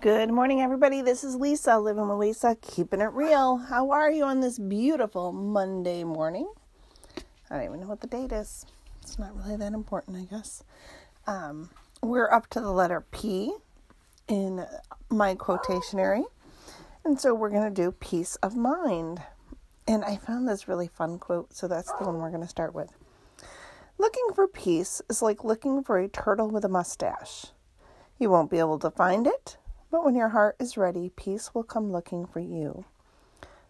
Good morning, everybody. This is Lisa, living with Lisa, keeping it real. How are you on this beautiful Monday morning? I don't even know what the date is. It's not really that important, I guess. Um, we're up to the letter P in my quotationary, and so we're going to do peace of mind. And I found this really fun quote, so that's the one we're going to start with. Looking for peace is like looking for a turtle with a mustache. You won't be able to find it, but when your heart is ready, peace will come looking for you.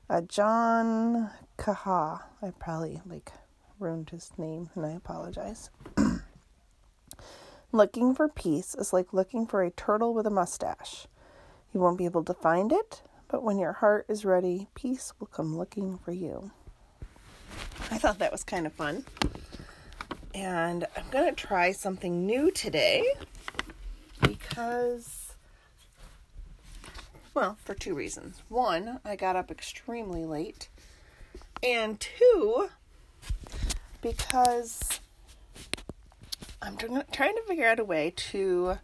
Uh, John Kaha. I probably like ruined his name and I apologize. looking for peace is like looking for a turtle with a mustache. You won't be able to find it, but when your heart is ready, peace will come looking for you. I thought that was kind of fun. And I'm going to try something new today because well, for two reasons. One, I got up extremely late. And two, because I'm trying to figure out a way to.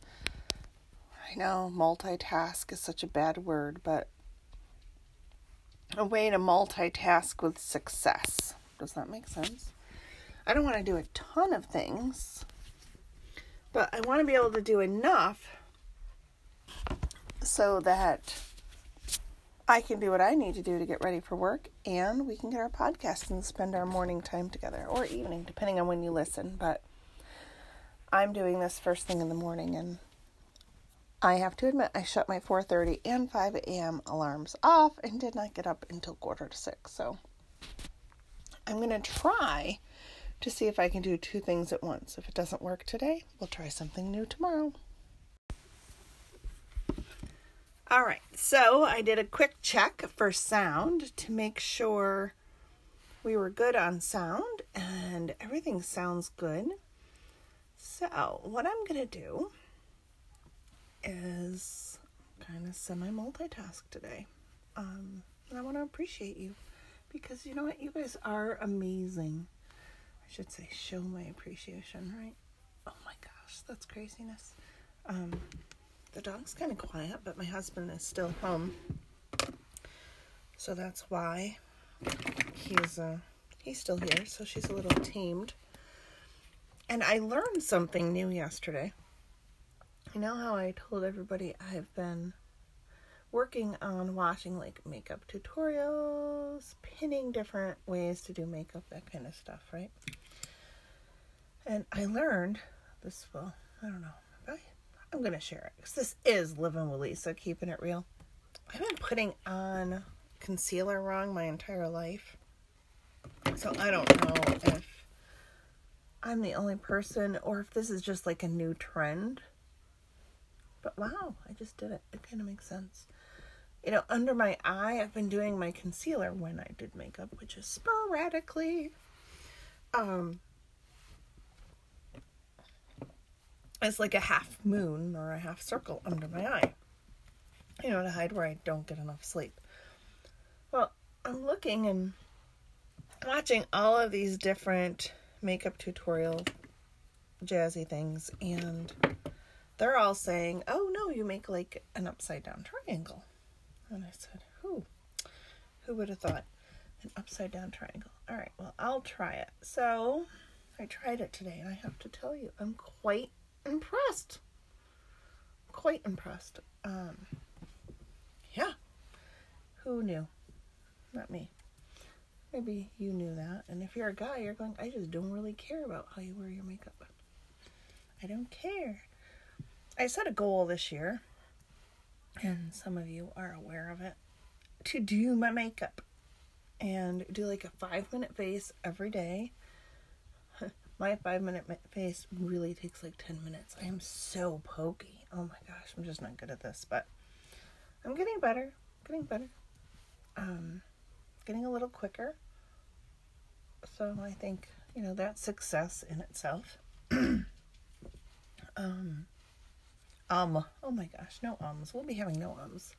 I know multitask is such a bad word, but a way to multitask with success. Does that make sense? I don't want to do a ton of things, but I want to be able to do enough so that I can do what I need to do to get ready for work and we can get our podcast and spend our morning time together or evening, depending on when you listen. But I'm doing this first thing in the morning and I have to admit I shut my 4:30 and 5 a.m. alarms off and did not get up until quarter to 6. So I'm going to try to see if I can do two things at once. If it doesn't work today, we'll try something new tomorrow. All right, so I did a quick check for sound to make sure we were good on sound and everything sounds good. So, what I'm going to do is kind of semi multitask today. Um, and I want to appreciate you because you know what? You guys are amazing. I should say, show my appreciation, right? Oh my gosh, that's craziness. Um, the dog's kind of quiet, but my husband is still home. So that's why he's uh, he's still here. So she's a little tamed. And I learned something new yesterday. You know how I told everybody I've been working on watching like makeup tutorials, pinning different ways to do makeup, that kind of stuff, right? And I learned this, well, I don't know, I'm going to share it because this is Living with Lisa, keeping it real. I've been putting on concealer wrong my entire life. So I don't know if I'm the only person or if this is just like a new trend. But wow, I just did it. It kind of makes sense. You know, under my eye, I've been doing my concealer when I did makeup, which is sporadically. Um, as like a half moon or a half circle under my eye, you know, to hide where I don't get enough sleep. Well, I'm looking and watching all of these different makeup tutorial jazzy things, and they're all saying, "Oh no, you make like an upside down triangle." And I said, "Who? Who would have thought an upside down triangle?" All right, well, I'll try it. So I tried it today, and I have to tell you, I'm quite impressed. Quite impressed. Um, yeah. Who knew? Not me. Maybe you knew that. And if you're a guy, you're going, I just don't really care about how you wear your makeup. I don't care. I set a goal this year, and some of you are aware of it, to do my makeup and do like a five minute face every day my five minute face really takes like 10 minutes. I am so pokey. Oh my gosh, I'm just not good at this, but I'm getting better. Getting better. Um, getting a little quicker. So I think, you know, that's success in itself. um, um, oh my gosh, no ums. We'll be having no ums.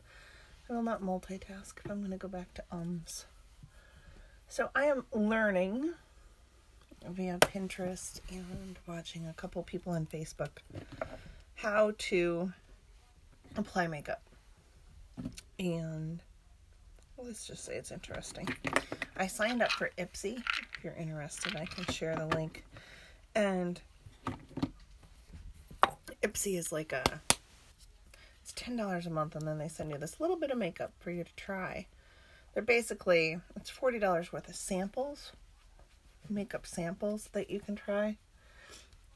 I will not multitask if I'm going to go back to ums. So I am learning via Pinterest and watching a couple people on Facebook how to apply makeup. And let's just say it's interesting. I signed up for Ipsy. If you're interested, I can share the link. And Ipsy is like a it's ten dollars a month, and then they send you this little bit of makeup for you to try. They're basically it's forty dollars worth of samples, makeup samples that you can try,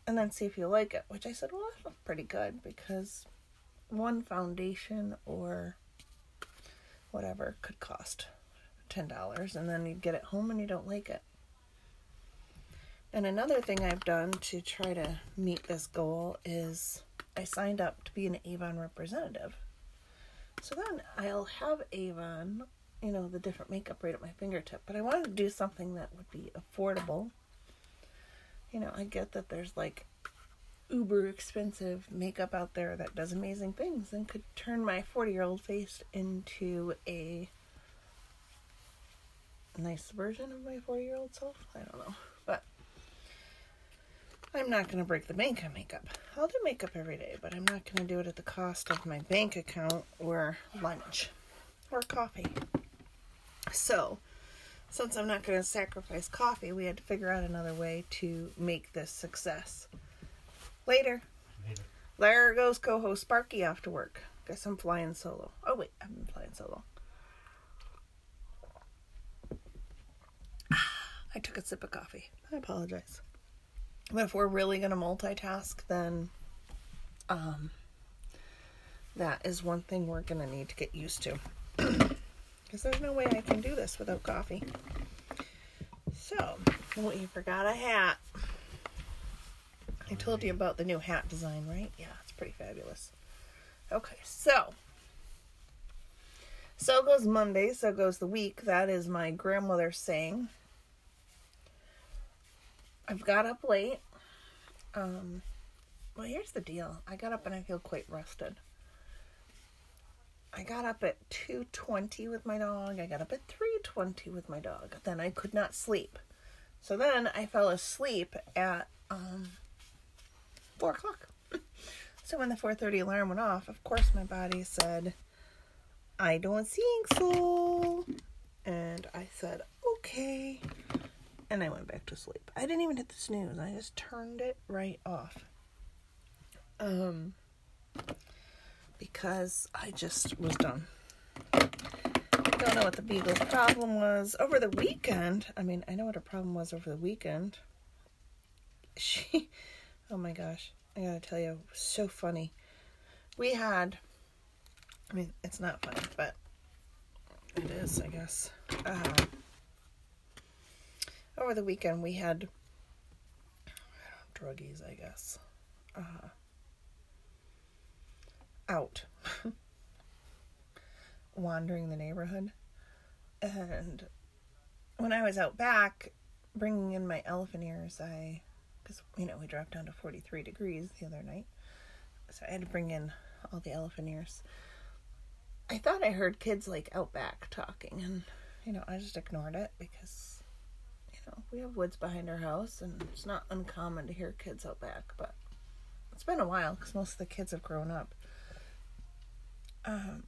and then see if you like it. Which I said, well, that looks pretty good because one foundation or whatever could cost ten dollars, and then you get it home and you don't like it. And another thing I've done to try to meet this goal is I signed up to be an Avon representative. So then I'll have Avon, you know, the different makeup right at my fingertip. But I wanted to do something that would be affordable. You know, I get that there's like uber expensive makeup out there that does amazing things and could turn my 40 year old face into a nice version of my 40 year old self. I don't know. But I'm not going to break the bank on makeup. I'll do makeup every day, but I'm not going to do it at the cost of my bank account or lunch or coffee. So, since I'm not going to sacrifice coffee, we had to figure out another way to make this success. Later. Later. There goes co-host Sparky off to work. Guess I'm flying solo. Oh wait, I've been flying solo. I took a sip of coffee. I apologize. But if we're really going to multitask, then um, that is one thing we're going to need to get used to. Because there's no way I can do this without coffee. So, oh, you forgot a hat. I told you about the new hat design, right? Yeah, it's pretty fabulous. Okay, so. So goes Monday, so goes the week. That is my grandmother saying. I've got up late. Um, well, here's the deal. I got up and I feel quite rested. I got up at 2:20 with my dog. I got up at 3:20 with my dog. Then I could not sleep. So then I fell asleep at um, 4 o'clock. so when the 4:30 alarm went off, of course my body said, "I don't think so," and I said, "Okay." and I went back to sleep. I didn't even hit the snooze. I just turned it right off. Um because I just was done. Don't know what the beagle's problem was over the weekend. I mean, I know what her problem was over the weekend. She Oh my gosh. I got to tell you, it was so funny. We had I mean, it's not funny, but it is, I guess. Uh, over the weekend we had druggies, I guess, uh, out wandering the neighborhood. And when I was out back bringing in my elephant ears, I, because, you know, we dropped down to 43 degrees the other night. So I had to bring in all the elephant ears. I thought I heard kids like out back talking, and, you know, I just ignored it because you know, we have woods behind our house, and it's not uncommon to hear kids out back, but it's been a while because most of the kids have grown up. Um,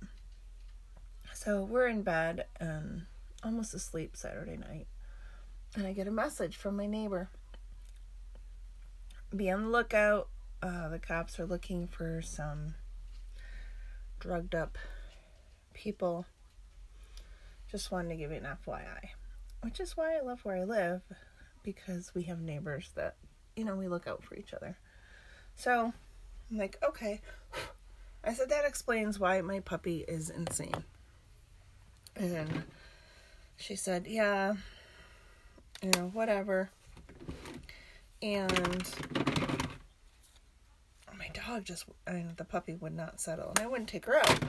so we're in bed and almost asleep Saturday night, and I get a message from my neighbor. Be on the lookout. Uh, the cops are looking for some drugged up people. Just wanted to give you an FYI which is why I love where I live because we have neighbors that, you know, we look out for each other. So I'm like, okay. I said, that explains why my puppy is insane. And she said, yeah, you know, whatever. And my dog just, I mean, the puppy would not settle, and I wouldn't take her out.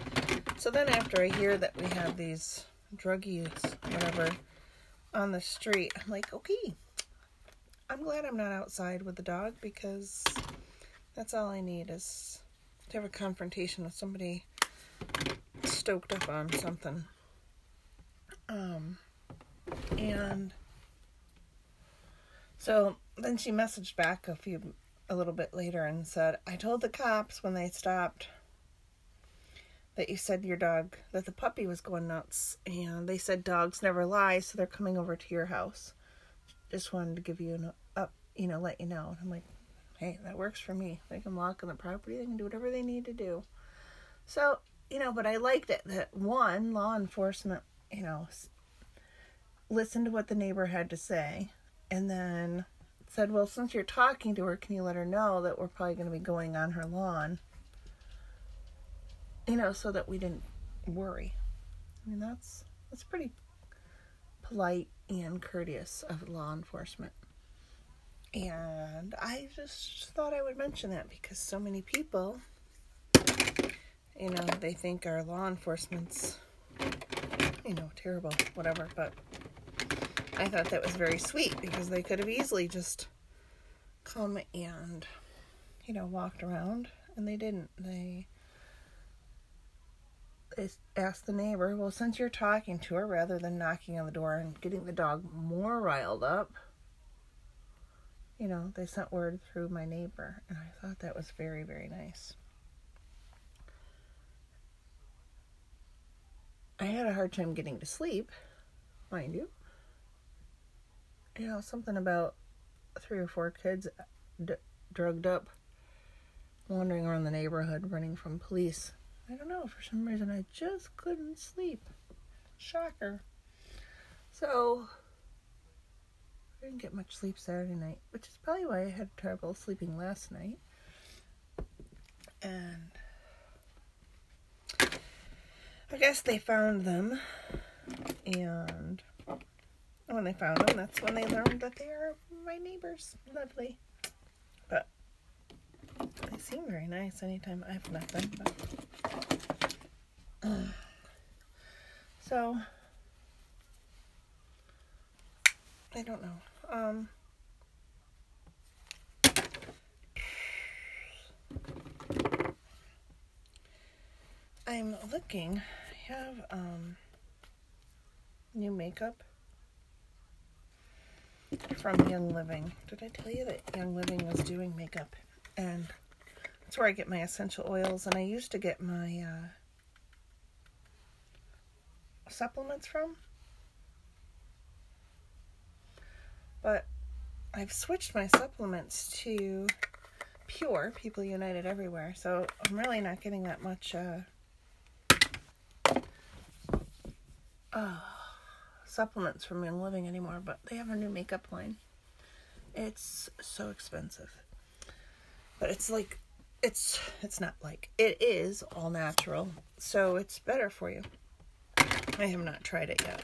So then, after I hear that we have these druggies, whatever, on the street. I'm like, okay, I'm glad I'm not outside with the dog because that's all I need is to have a confrontation with somebody stoked up on something. Um, and so then she messaged back a few, a little bit later and said, I told the cops when they stopped that you said your dog that the puppy was going nuts and they said dogs never lie so they're coming over to your house just wanted to give you an up you know let you know and i'm like hey that works for me they can lock on the property they can do whatever they need to do so you know but i liked it that one law enforcement you know listened to what the neighbor had to say and then said well since you're talking to her can you let her know that we're probably going to be going on her lawn you know, so that we didn't worry. I mean, that's that's pretty polite and courteous of law enforcement. And I just thought I would mention that because so many people, you know, they think our law enforcement's, you know, terrible, whatever. But I thought that was very sweet because they could have easily just come and, you know, walked around, and they didn't. They asked the neighbor, well, since you're talking to her rather than knocking on the door and getting the dog more riled up, you know, they sent word through my neighbor. And I thought that was very, very nice. I had a hard time getting to sleep, mind you. You know, something about three or four kids d- drugged up, wandering around the neighborhood, running from police. I don't know, for some reason I just couldn't sleep. Shocker. So, Didn't get much sleep Saturday night, which is probably why I had trouble sleeping last night. And I guess they found them, and when they found them, that's when they learned that they are my neighbors. Lovely. But they seem very nice anytime I've met them. But so I don't know. Um, I'm looking. I have um, new makeup from Young Living. Did I tell you that Young Living was doing makeup? And that's where I get my essential oils. And I used to get my uh, supplements from. But I've switched my supplements to Pure, People United Everywhere. So I'm really not getting that much uh, uh, supplements from Young Living anymore. But they have a new makeup line. It's so expensive. But it's like, it's it's not like it is all natural so it's better for you I have not tried it yet.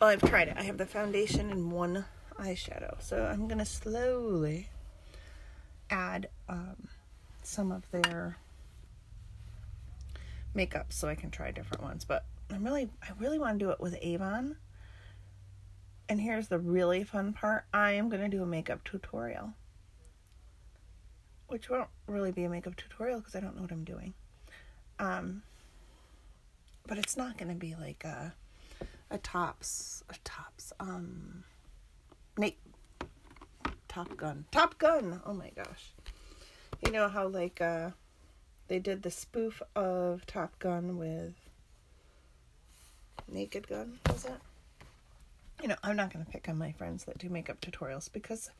Well, I've tried it. I have the foundation in one eyeshadow. So I'm going to slowly add um, some of their makeup so I can try different ones. But I'm really, I really want to do it with Avon. And here's the really fun part. I am going to do a makeup tutorial. Which won't really be a makeup tutorial because I don't know what I'm doing. Um, but it's not going to be like a a tops a tops um Nate. Top Gun. Top Gun! Oh my gosh. You know how like uh they did the spoof of Top Gun with Naked Gun was it you know I'm not going to pick on my friends that do makeup tutorials because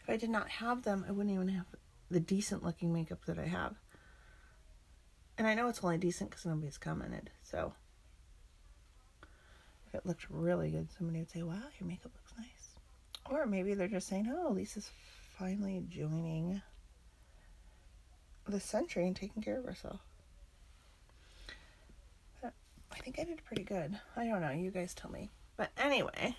if I did not have them I wouldn't even have the decent looking makeup that I have. And I know it's only decent because nobody's commented. So. If it looked really good, somebody would say, "Wow, your makeup looks nice." Or maybe they're just saying, "Oh, Lisa's finally joining the century and taking care of herself." But I think I did pretty good. I don't know. You guys tell me. But anyway,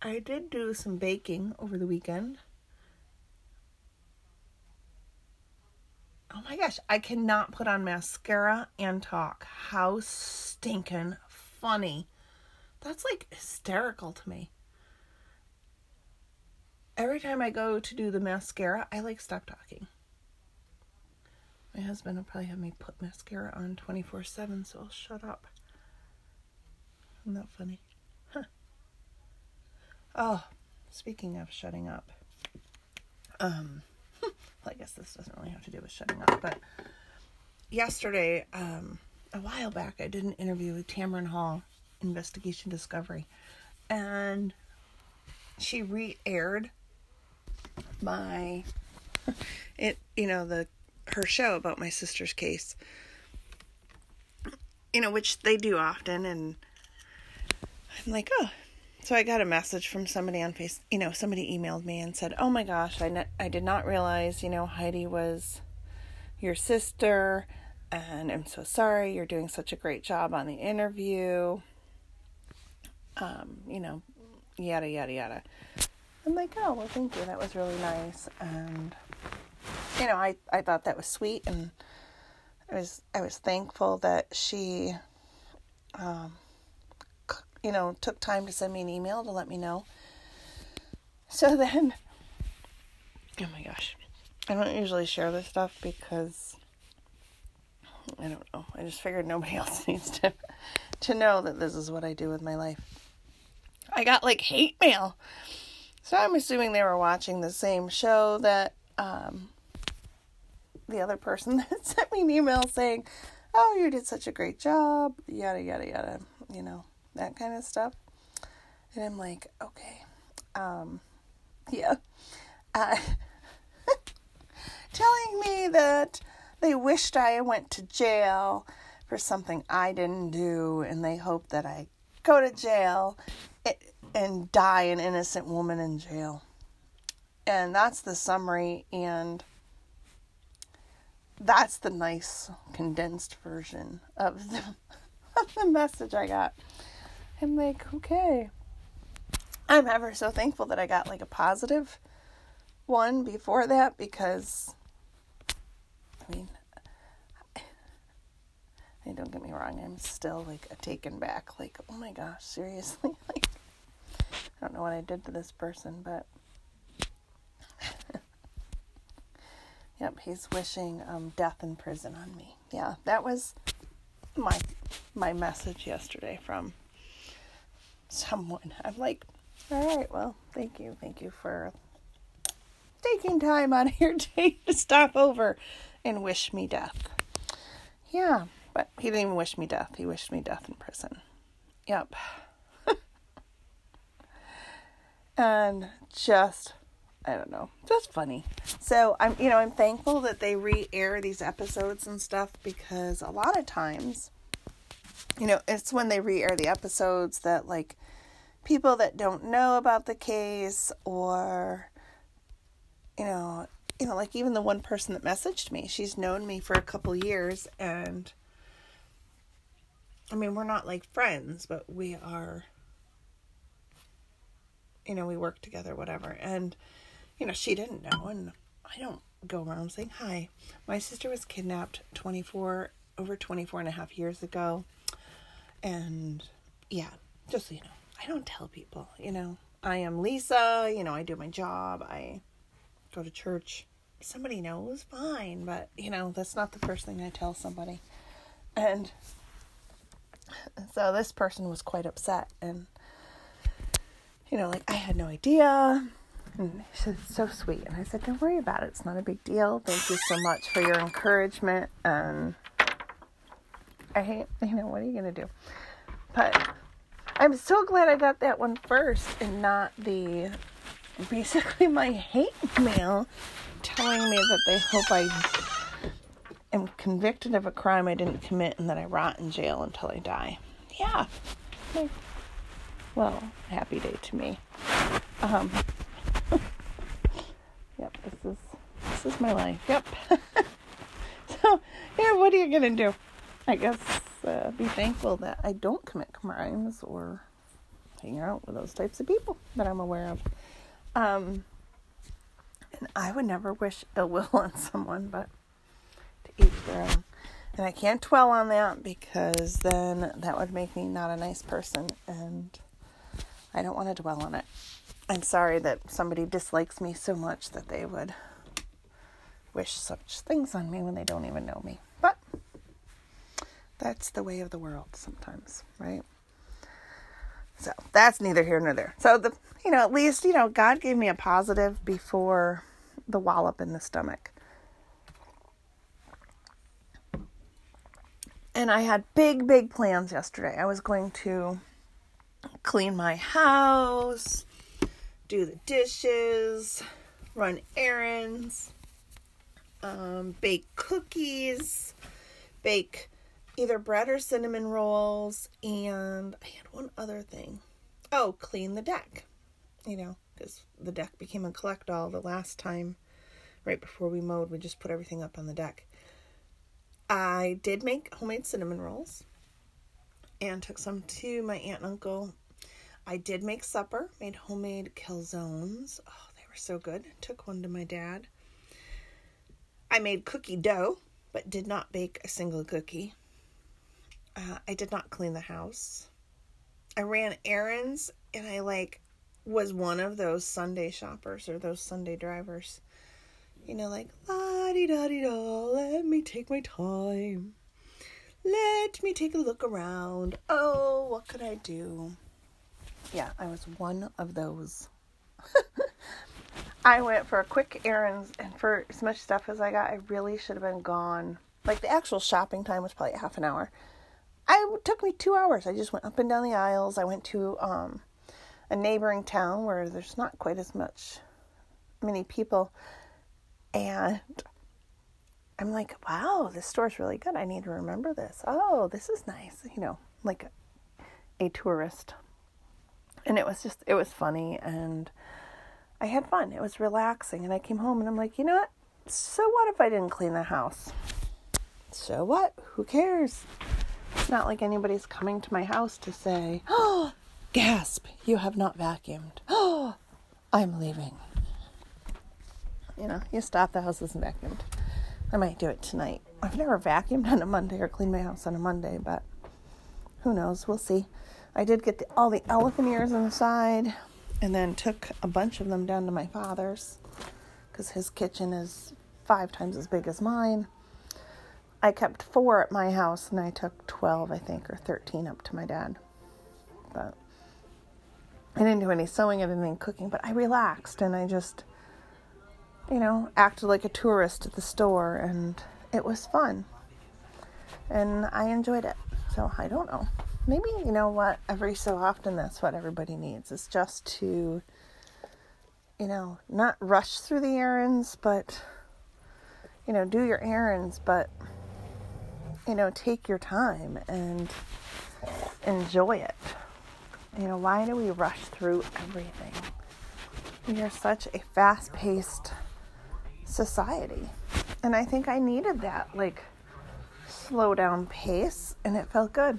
I did do some baking over the weekend. Oh my gosh, I cannot put on mascara and talk. How stinking funny. That's like hysterical to me. Every time I go to do the mascara, I like stop talking. My husband will probably have me put mascara on 24 7, so I'll shut up. Isn't that funny? Huh. Oh, speaking of shutting up, um, well, I guess this doesn't really have to do with shutting up, but yesterday, um, a while back, I did an interview with Tamron Hall, Investigation Discovery, and she re-aired my it you know the her show about my sister's case. You know which they do often and i'm like oh. So i got a message from somebody on face you know somebody emailed me and said oh my gosh i, ne- I did not realize you know heidi was your sister and i'm so sorry you're doing such a great job on the interview. Um you know yada yada yada I'm like, oh, well, thank you. That was really nice. And, you know, I, I thought that was sweet. And I was, I was thankful that she, um, you know, took time to send me an email to let me know. So then, oh my gosh, I don't usually share this stuff because I don't know. I just figured nobody else needs to to know that this is what I do with my life. I got like hate mail so I'm assuming they were watching the same show that um, the other person that sent me an email saying, "Oh, you did such a great job," yada yada yada, you know, that kind of stuff. And I'm like, okay, um, yeah, uh, telling me that they wished I went to jail for something I didn't do, and they hope that I go to jail. It, and die an innocent woman in jail. And that's the summary, and that's the nice condensed version of the, of the message I got. I'm like, okay. I'm ever so thankful that I got like a positive one before that because, I mean, don't get me wrong, I'm still like taken back. Like, oh my gosh, seriously? Like, Don't know what I did to this person, but yep, he's wishing um, death in prison on me. Yeah, that was my my message yesterday from someone. I'm like, all right, well, thank you, thank you for taking time out of your day to stop over and wish me death. Yeah, but he didn't even wish me death. He wished me death in prison. Yep and just I don't know, just funny. So I'm, you know, I'm thankful that they re-air these episodes and stuff because a lot of times, you know, it's when they re-air the episodes that like people that don't know about the case or, you know, you know, like even the one person that messaged me, she's known me for a couple years and. I mean, we're not like friends, but we are you know, we work together, whatever. And, you know, she didn't know. And I don't go around saying, hi, my sister was kidnapped 24, over 24 and a half years ago. And yeah, just so you know, I don't tell people, you know, I am Lisa, you know, I do my job, I go to church. Somebody knows, fine, but you know, that's not the first thing I tell somebody. And so this person was quite upset and you know, like I had no idea. And she said, so sweet. And I said, don't worry about it. It's not a big deal. Thank you so much for your encouragement. And I hate, you know, what are you going to do? But I'm so glad I got that one first and not the basically my hate mail telling me that they hope I am convicted of a crime I didn't commit and that I rot in jail until I die. Yeah well, happy day to me. Um, yep, this is this is my life. Yep. so, yeah, what are you gonna do? I guess uh, be thankful that I don't commit crimes or hang out with those types of people that I'm aware of. Um, and I would never wish ill will on someone, but to each their own. And I can't dwell on that because then that would make me not a nice person and I don't want to dwell on it. I'm sorry that somebody dislikes me so much that they would wish such things on me when they don't even know me. But that's the way of the world sometimes, right? So that's neither here nor there. So the you know, at least, you know, God gave me a positive before the wallop in the stomach. and I had big, big plans yesterday. I was going to clean my house, do the dishes, run errands, um, bake cookies, bake either bread or cinnamon rolls, and I had one other thing. Oh, clean the deck. You know, because the deck became a collect all the last time, right before we mowed, we just put everything up on the deck. I did make homemade cinnamon rolls and took some to my aunt and uncle. I did make supper, made homemade calzones. Oh, they were so good. Took one to my dad. I made cookie dough, but did not bake a single cookie. Uh, I did not clean the house. I ran errands and I like was one of those Sunday shoppers or those Sunday drivers you know, like la di da di da, let me take my time. Let me take a look around. Oh, what could I do? Yeah, I was one of those. I went for quick errands and for as much stuff as I got, I really should have been gone. Like the actual shopping time was probably half an hour. I it took me two hours. I just went up and down the aisles. I went to um, a neighboring town where there's not quite as much many people and I'm like, wow, this store's really good. I need to remember this. Oh, this is nice. You know, like a, tourist. And it was just, it was funny. And I had fun. It was relaxing. And I came home and I'm like, you know what? So what if I didn't clean the house? So what? Who cares? It's not like anybody's coming to my house to say, oh, gasp, you have not vacuumed. Oh, I'm leaving. You know, you stop the house isn't vacuumed. I might do it tonight. I've never vacuumed on a Monday or cleaned my house on a Monday, but who knows? We'll see. I did get the, all the elephant ears on the side and then took a bunch of them down to my father's because his kitchen is five times as big as mine. I kept four at my house and I took 12, I think, or 13 up to my dad. But I didn't do any sewing, I didn't do any cooking, but I relaxed and I just you know, acted like a tourist at the store, and it was fun. And I enjoyed it. So I don't know. Maybe, you know what, every so often that's what everybody needs is just to, you know, not rush through the errands, but, you know, do your errands, but, you know, take your time and enjoy it. You know, why do we rush through everything? We are such a fast paced society. And I think I needed that, like, slow down pace, and it felt good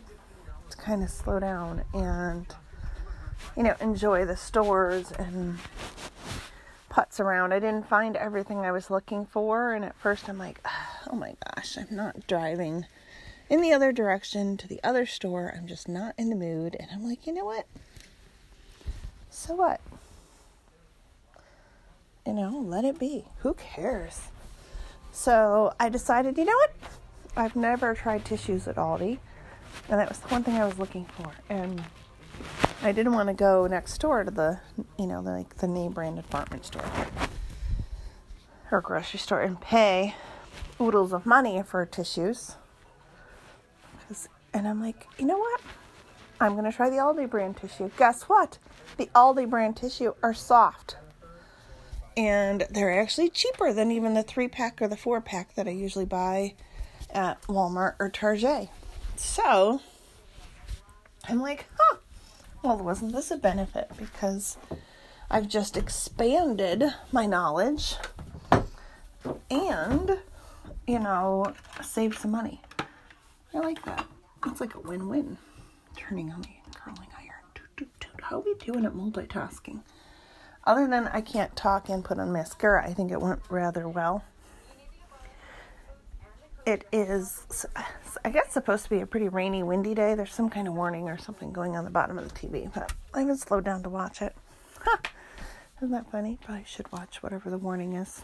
to kind of slow down and, you know, enjoy the stores and putz around. I didn't find everything I was looking for, and at first I'm like, oh my gosh, I'm not driving in the other direction to the other store. I'm just not in the mood. And I'm like, you know what? So what? You know, let it be. Who cares? So I decided, you know what? I've never tried tissues at Aldi, and that was the one thing I was looking for. And I didn't want to go next door to the, you know, like the name brand department store or grocery store and pay oodles of money for tissues. And I'm like, you know what? I'm going to try the Aldi brand tissue. Guess what? The Aldi brand tissue are soft and they're actually cheaper than even the three pack or the four pack that I usually buy at Walmart or Target. So I'm like, huh, well, wasn't this a benefit? Because I've just expanded my knowledge and, you know, saved some money. I like that. It's like a win win. Turning on the curling iron. How are we doing at multitasking? Other than I can't talk and put on mascara, I think it went rather well. It is, I guess, supposed to be a pretty rainy, windy day. There's some kind of warning or something going on the bottom of the TV, but I haven't slowed down to watch it. Huh. Isn't that funny? Probably should watch whatever the warning is.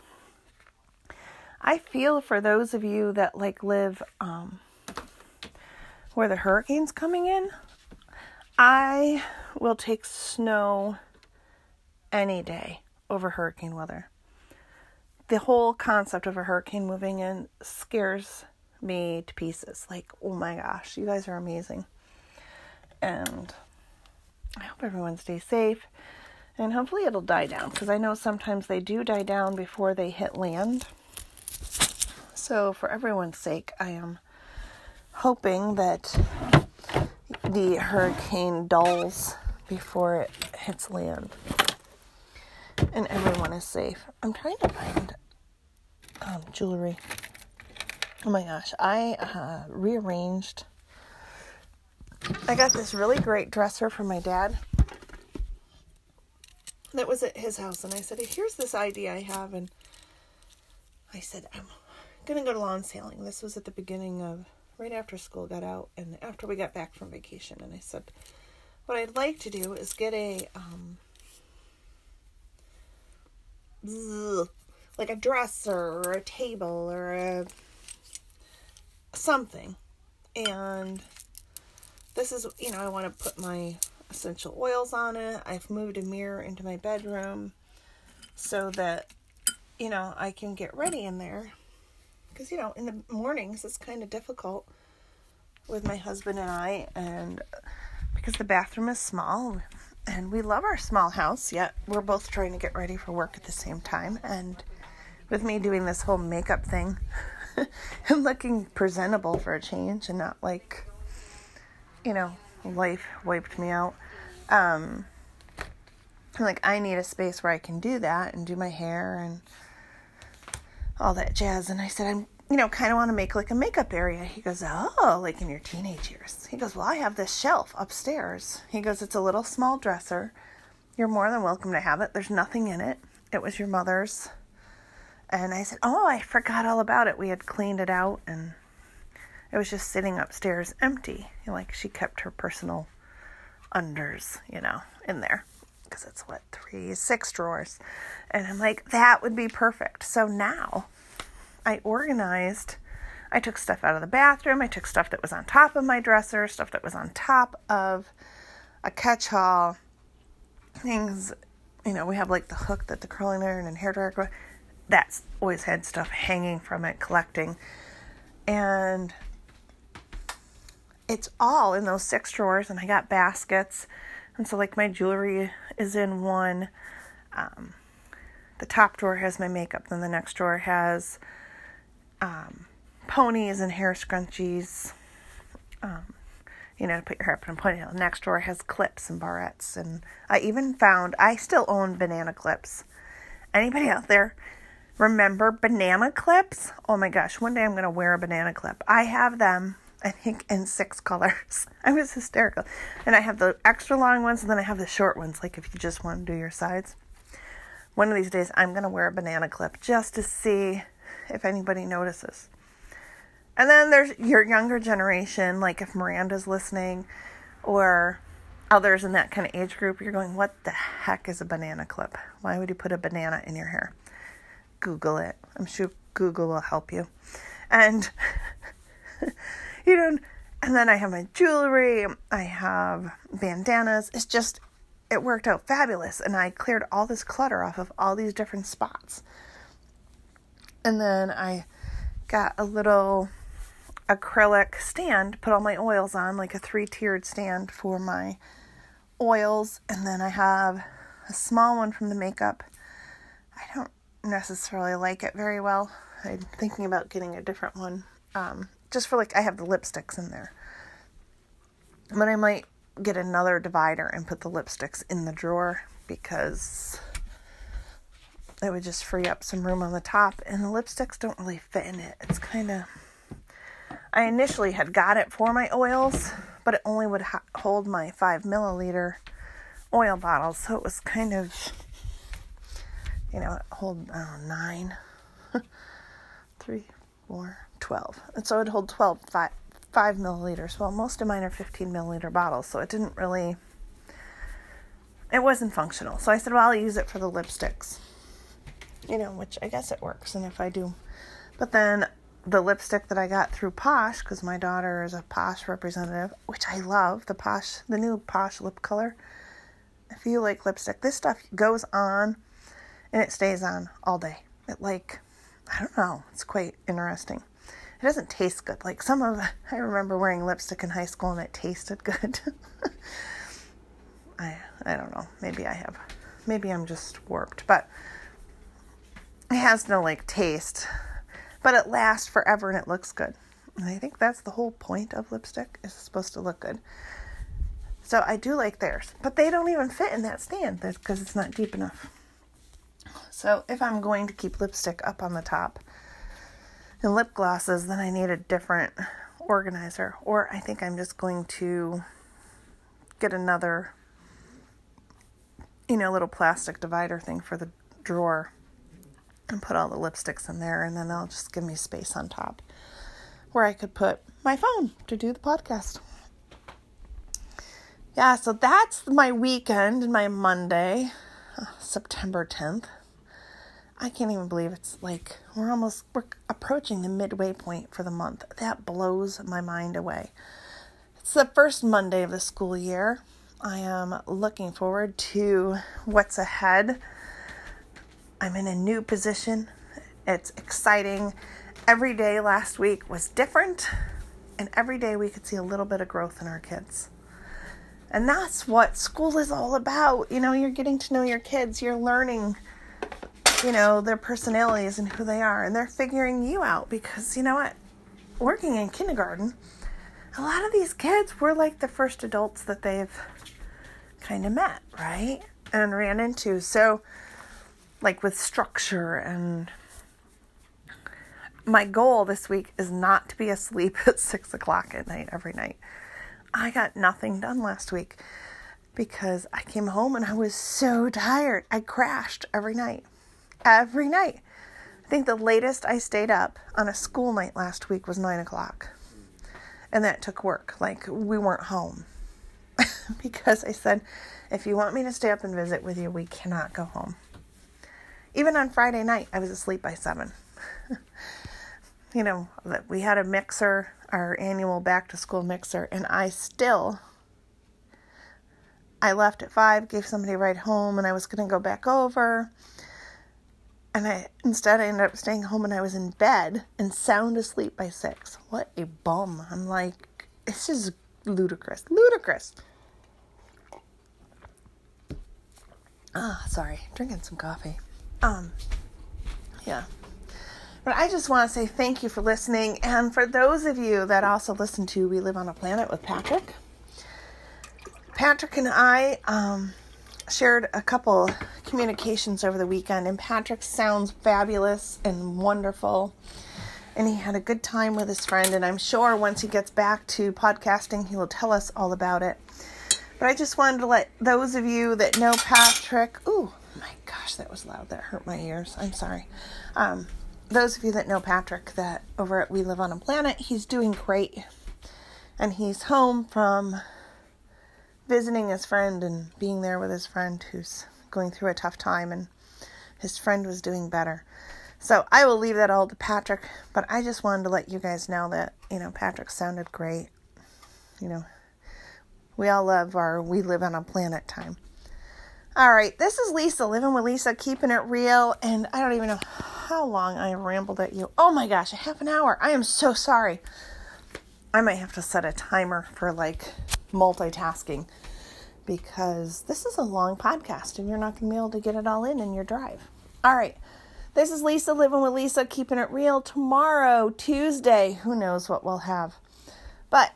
I feel for those of you that like live um, where the hurricane's coming in. I will take snow any day over hurricane weather. The whole concept of a hurricane moving in scares me to pieces. Like, oh my gosh, you guys are amazing. And I hope everyone stays safe. And hopefully it'll die down because I know sometimes they do die down before they hit land. So, for everyone's sake, I am hoping that the hurricane dulls before it hits land and everyone is safe. I'm trying to find um, jewelry. Oh my gosh, I uh, rearranged. I got this really great dresser from my dad that was at his house, and I said, Here's this idea I have. And I said, I'm to go to lawn sailing. This was at the beginning of right after school got out and after we got back from vacation. And I said, What I'd like to do is get a. Um, like a dresser or a table or a something. And this is, you know, I want to put my essential oils on it. I've moved a mirror into my bedroom so that, you know, I can get ready in there. Because, you know, in the mornings it's kind of difficult with my husband and I, and because the bathroom is small, and we love our small house, yet we're both trying to get ready for work at the same time. And with me doing this whole makeup thing and looking presentable for a change and not like, you know, life wiped me out. Um, like, I need a space where I can do that and do my hair and all that jazz. And I said, I'm, you know, kind of want to make like a makeup area. He goes, Oh, like in your teenage years. He goes, Well, I have this shelf upstairs. He goes, It's a little small dresser. You're more than welcome to have it. There's nothing in it. It was your mother's and I said, Oh, I forgot all about it. We had cleaned it out and it was just sitting upstairs empty. Like she kept her personal unders, you know, in there. Because it's what, three, six drawers. And I'm like, that would be perfect. So now I organized, I took stuff out of the bathroom, I took stuff that was on top of my dresser, stuff that was on top of a catch all, things, you know, we have like the hook that the curling iron and hair dryer that's always had stuff hanging from it, collecting. And it's all in those six drawers, and I got baskets. And so, like, my jewelry is in one. Um, the top drawer has my makeup, then the next drawer has um, ponies and hair scrunchies. Um, you know, to put your hair up in a ponytail. Next drawer has clips and barrettes. And I even found, I still own banana clips. Anybody out there Remember banana clips? Oh my gosh, one day I'm going to wear a banana clip. I have them, I think, in six colors. I was hysterical. And I have the extra long ones and then I have the short ones, like if you just want to do your sides. One of these days, I'm going to wear a banana clip just to see if anybody notices. And then there's your younger generation, like if Miranda's listening or others in that kind of age group, you're going, What the heck is a banana clip? Why would you put a banana in your hair? Google it. I'm sure Google will help you. And, you know, and then I have my jewelry, I have bandanas. It's just, it worked out fabulous. And I cleared all this clutter off of all these different spots. And then I got a little acrylic stand, put all my oils on, like a three tiered stand for my oils. And then I have a small one from the makeup. I don't necessarily like it very well. I'm thinking about getting a different one. Um, just for like, I have the lipsticks in there. But I might get another divider and put the lipsticks in the drawer because it would just free up some room on the top. And the lipsticks don't really fit in it. It's kind of. I initially had got it for my oils, but it only would ha- hold my 5 milliliter oil bottles. So it was kind of you know, hold, know, nine, three, four, 12. And so it'd hold 12, five, five milliliters. Well, most of mine are 15 milliliter bottles, so it didn't really, it wasn't functional. So I said, well, I'll use it for the lipsticks, you know, which I guess it works. And if I do, but then the lipstick that I got through Posh, because my daughter is a Posh representative, which I love, the Posh, the new Posh lip color. If you like lipstick, this stuff goes on and it stays on all day. It like I don't know, it's quite interesting. it doesn't taste good. Like some of I remember wearing lipstick in high school and it tasted good. I I don't know. Maybe I have. Maybe I'm just warped, but it has no like taste. But it lasts forever and it looks good. And I think that's the whole point of lipstick is supposed to look good. So I do like theirs, but they don't even fit in that stand because it's not deep enough. So if I'm going to keep lipstick up on the top and lip glosses, then I need a different organizer. Or I think I'm just going to get another, you know, little plastic divider thing for the drawer and put all the lipsticks in there, and then they'll just give me space on top where I could put my phone to do the podcast. Yeah, so that's my weekend and my Monday, uh, September 10th. I can't even believe it's like we're almost we're approaching the midway point for the month. That blows my mind away. It's the first Monday of the school year. I am looking forward to what's ahead. I'm in a new position. It's exciting. Every day last week was different, and every day we could see a little bit of growth in our kids. And that's what school is all about. You know, you're getting to know your kids, you're learning you know, their personalities and who they are. And they're figuring you out because, you know what? Working in kindergarten, a lot of these kids were like the first adults that they've kind of met, right? And ran into. So, like with structure and my goal this week is not to be asleep at six o'clock at night every night. I got nothing done last week because I came home and I was so tired. I crashed every night every night. I think the latest I stayed up on a school night last week was nine o'clock. And that took work. Like, we weren't home. because I said, if you want me to stay up and visit with you, we cannot go home. Even on Friday night, I was asleep by seven. you know, we had a mixer, our annual back to school mixer, and I still I left at five, gave somebody a ride home, and I was going to go back over and I instead I ended up staying home and I was in bed and sound asleep by six. What a bum! I'm like, this is ludicrous, ludicrous. Ah, sorry, drinking some coffee. Um, yeah. But I just want to say thank you for listening. And for those of you that also listen to We Live on a Planet with Patrick, Patrick and I um, shared a couple communications over the weekend, and Patrick sounds fabulous and wonderful. And he had a good time with his friend, and I'm sure once he gets back to podcasting, he will tell us all about it. But I just wanted to let those of you that know Patrick, ooh, gosh, that was loud. That hurt my ears. I'm sorry. Um, those of you that know Patrick, that over at We Live on a Planet, he's doing great. And he's home from visiting his friend and being there with his friend who's going through a tough time and his friend was doing better. So I will leave that all to Patrick, but I just wanted to let you guys know that, you know, Patrick sounded great. You know, we all love our we live on a planet time. All right, this is Lisa, living with Lisa, keeping it real, and I don't even know how long I rambled at you. Oh my gosh, a half an hour. I am so sorry. I might have to set a timer for like multitasking because this is a long podcast and you're not going to be able to get it all in in your drive. All right. This is Lisa living with Lisa, keeping it real. Tomorrow, Tuesday, who knows what we'll have. But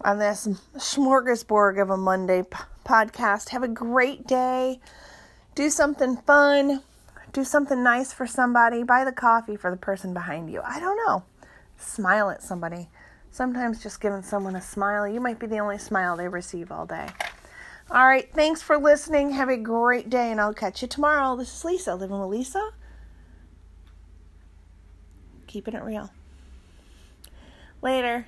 on this smorgasbord of a Monday podcast, have a great day. Do something fun. Do something nice for somebody. Buy the coffee for the person behind you. I don't know. Smile at somebody. Sometimes just giving someone a smile, you might be the only smile they receive all day. All right, thanks for listening. Have a great day, and I'll catch you tomorrow. This is Lisa, living with Lisa. Keeping it real. Later.